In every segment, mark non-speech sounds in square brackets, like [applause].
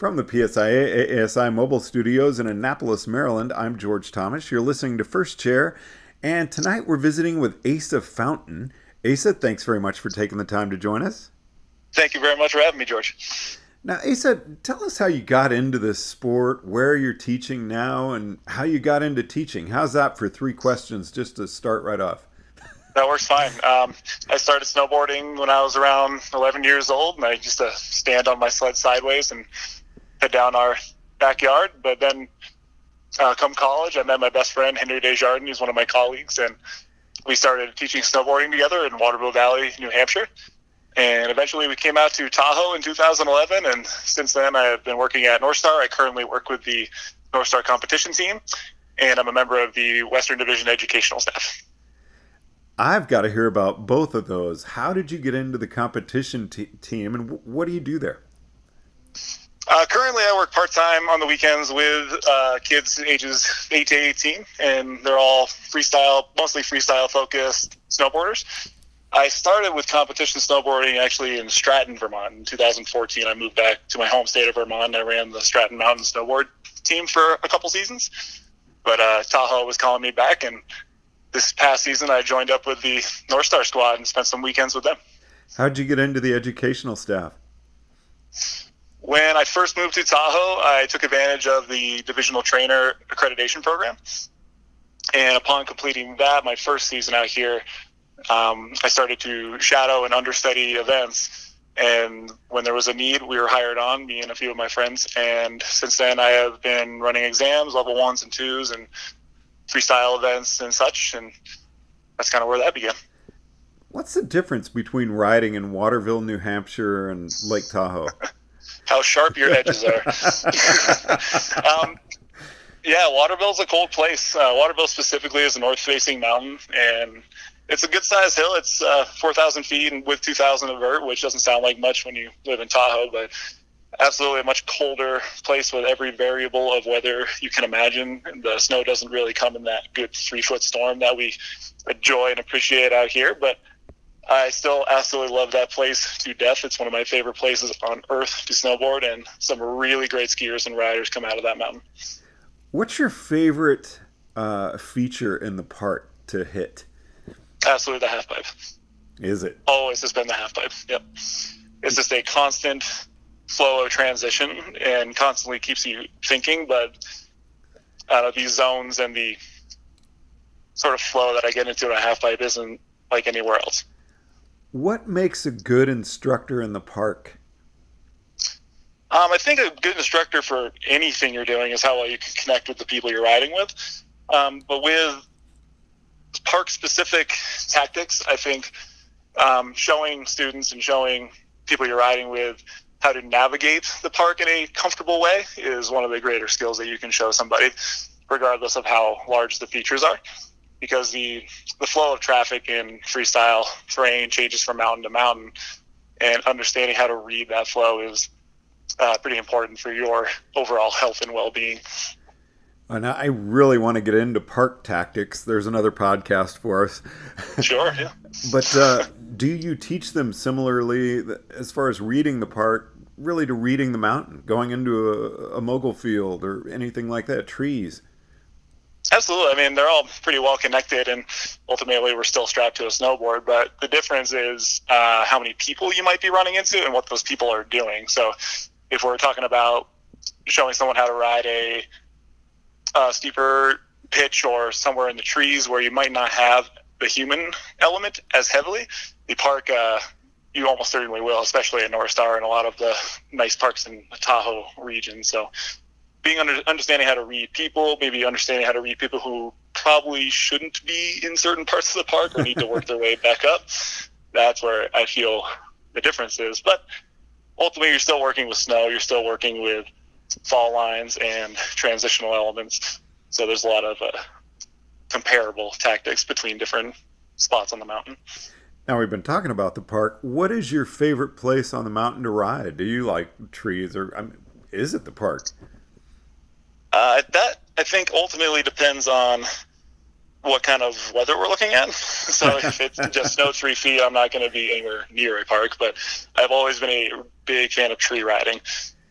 From the PSIA ASI mobile studios in Annapolis, Maryland, I'm George Thomas. You're listening to First Chair, and tonight we're visiting with Asa Fountain. Asa, thanks very much for taking the time to join us. Thank you very much for having me, George. Now, Asa, tell us how you got into this sport, where you're teaching now, and how you got into teaching. How's that for three questions just to start right off? That works fine. Um, I started snowboarding when I was around 11 years old, and I used to stand on my sled sideways and head down our backyard. But then, uh, come college, I met my best friend Henry Desjardins. He's one of my colleagues, and we started teaching snowboarding together in Waterville Valley, New Hampshire. And eventually, we came out to Tahoe in 2011, and since then, I have been working at Northstar. I currently work with the Northstar competition team, and I'm a member of the Western Division educational staff. I've got to hear about both of those. How did you get into the competition team, and w- what do you do there? Uh, currently, I work part time on the weekends with uh, kids ages 8 to 18, and they're all freestyle, mostly freestyle focused snowboarders. I started with competition snowboarding actually in Stratton, Vermont. In 2014, I moved back to my home state of Vermont. And I ran the Stratton Mountain Snowboard team for a couple seasons, but uh, Tahoe was calling me back, and this past season I joined up with the Northstar squad and spent some weekends with them. How'd you get into the educational staff? When I first moved to Tahoe, I took advantage of the divisional trainer accreditation program. And upon completing that, my first season out here, um, I started to shadow and understudy events. And when there was a need, we were hired on, me and a few of my friends. And since then, I have been running exams, level ones and twos, and freestyle events and such. And that's kind of where that began. What's the difference between riding in Waterville, New Hampshire, and Lake Tahoe? [laughs] how sharp your edges are. [laughs] um, yeah, Waterville's a cold place. Uh, Waterville specifically is a north-facing mountain, and it's a good-sized hill. It's uh, 4,000 feet and with 2,000 of vert, which doesn't sound like much when you live in Tahoe, but absolutely a much colder place with every variable of weather you can imagine. The snow doesn't really come in that good three-foot storm that we enjoy and appreciate out here, but I still absolutely love that place to death. It's one of my favorite places on earth to snowboard, and some really great skiers and riders come out of that mountain. What's your favorite uh, feature in the park to hit? Absolutely the half pipe. Is it? Always has been the half pipe. Yep. It's just a constant flow of transition and constantly keeps you thinking, but uh, these zones and the sort of flow that I get into in a half pipe isn't like anywhere else. What makes a good instructor in the park? Um, I think a good instructor for anything you're doing is how well you can connect with the people you're riding with. Um, but with park specific tactics, I think um, showing students and showing people you're riding with how to navigate the park in a comfortable way is one of the greater skills that you can show somebody, regardless of how large the features are because the the flow of traffic in freestyle terrain changes from mountain to mountain, and understanding how to read that flow is uh, pretty important for your overall health and well being. And I really want to get into park tactics. There's another podcast for us. [laughs] Sure. Yeah. but uh, do you teach them similarly as far as reading the park, really to reading the mountain, going into a, a mogul field or anything like that, trees? Absolutely. I mean, they're all pretty well connected, and ultimately, we're still strapped to a snowboard. But the difference is uh, how many people you might be running into and what those people are doing. So, if we're talking about showing someone how to ride a, a steeper pitch or somewhere in the trees where you might not have the human element as heavily, the park uh, you almost certainly will, especially in Northstar and a lot of the nice parks in the Tahoe region. So being under, understanding how to read people, maybe understanding how to read people who probably shouldn't be in certain parts of the park or need to work their way back up. That's where I feel the difference is. But ultimately, you're still working with snow. You're still working with fall lines and transitional elements. So there's a lot of uh, comparable tactics between different spots on the mountain. Now we've been talking about the park. What is your favorite place on the mountain to ride? Do you like trees, or I mean, is it the park? Uh, that I think ultimately depends on what kind of weather we're looking at. [laughs] so if it's just snow three feet, I'm not going to be anywhere near a park. But I've always been a big fan of tree riding.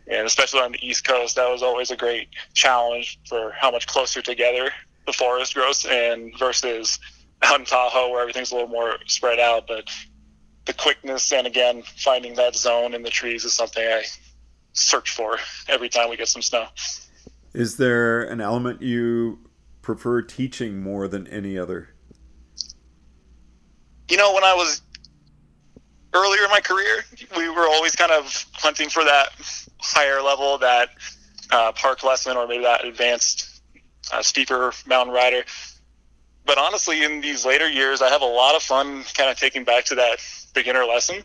And especially on the East Coast, that was always a great challenge for how much closer together the forest grows and versus out in Tahoe where everything's a little more spread out. But the quickness and again finding that zone in the trees is something I search for every time we get some snow. Is there an element you prefer teaching more than any other? You know, when I was earlier in my career, we were always kind of hunting for that higher level, that uh, park lesson, or maybe that advanced, uh, steeper mountain rider. But honestly, in these later years, I have a lot of fun kind of taking back to that beginner lesson.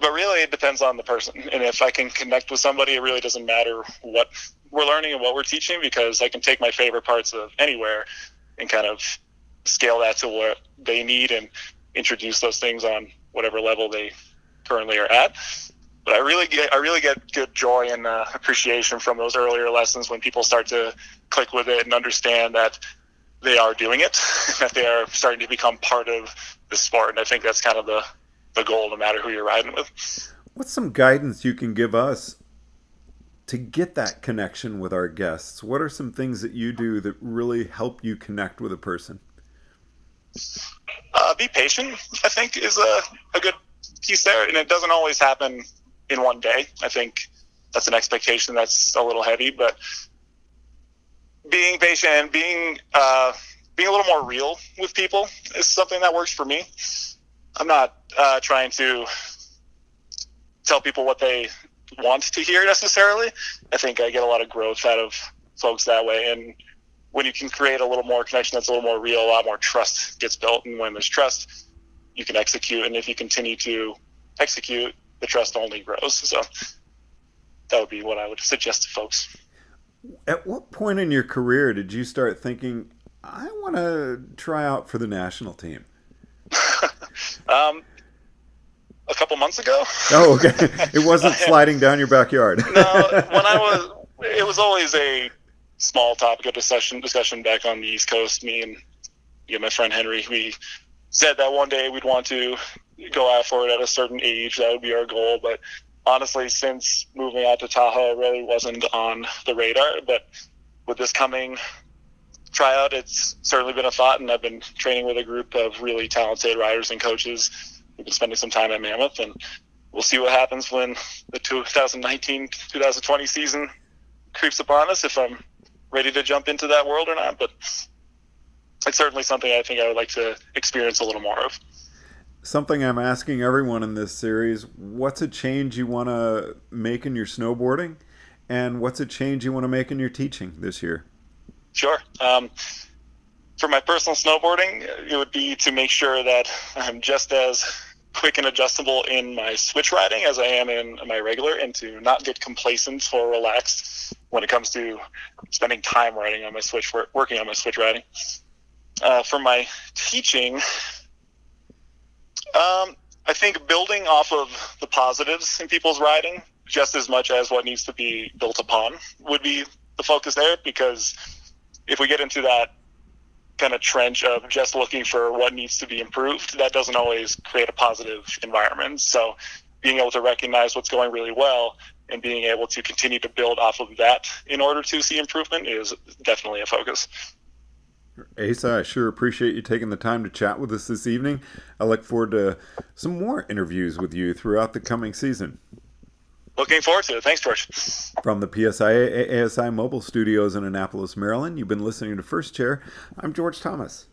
But really, it depends on the person. And if I can connect with somebody, it really doesn't matter what we're learning and what we're teaching because I can take my favorite parts of anywhere and kind of scale that to what they need and introduce those things on whatever level they currently are at. But I really get I really get good joy and uh, appreciation from those earlier lessons when people start to click with it and understand that they are doing it, [laughs] that they are starting to become part of the sport. And I think that's kind of the the goal, no matter who you're riding with. What's some guidance you can give us to get that connection with our guests? What are some things that you do that really help you connect with a person? Uh, be patient, I think, is a, a good piece there. And it doesn't always happen in one day. I think that's an expectation that's a little heavy, but being patient and being uh, being a little more real with people is something that works for me. I'm not uh, trying to tell people what they want to hear necessarily. I think I get a lot of growth out of folks that way, and when you can create a little more connection that's a little more real, a lot more trust gets built. And when there's trust, you can execute. And if you continue to execute, the trust only grows. So that would be what I would suggest to folks. At what point in your career did you start thinking, I want to try out for the national team? [laughs] um, a couple months ago. [laughs] Oh, okay. It wasn't [laughs] sliding down your backyard. no, when I was, [laughs] it was always a small topic of discussion discussion back on the East Coast. Me and yeah, my friend Henry, we said that one day we'd want to go out for it at a certain age. That would be our goal. But honestly, since moving out to Tahoe, it really wasn't on the radar. But with this coming tryout, it's certainly been a thought, and I've been training with a group of really talented riders and coaches. We've been spending some time at Mammoth, and we'll see what happens when the 2019-2020 season creeps upon us. If I'm ready to jump into that world or not, but it's certainly something I think I would like to experience a little more of. Something I'm asking everyone in this series what's a change you want to make in your snowboarding? And what's a change you want to make in your teaching this year? Sure. Um, for my personal snowboarding, it would be to make sure that I'm just as quick and adjustable in my switch riding as I am in my regular, and to not get complacent or relaxed when it comes to spending time riding on my switch, working on my switch riding. Uh, for my teaching, um, I think building off of the positives in people's riding just as much as what needs to be built upon would be the focus there because if we get into that kind of trench of just looking for what needs to be improved, that doesn't always create a positive environment. So being able to recognize what's going really well and being able to continue to build off of that in order to see improvement is definitely a focus. Asa, I sure appreciate you taking the time to chat with us this evening. I look forward to some more interviews with you throughout the coming season. Looking forward to it. Thanks, George. From the PSIA ASI Mobile Studios in Annapolis, Maryland, you've been listening to First Chair. I'm George Thomas.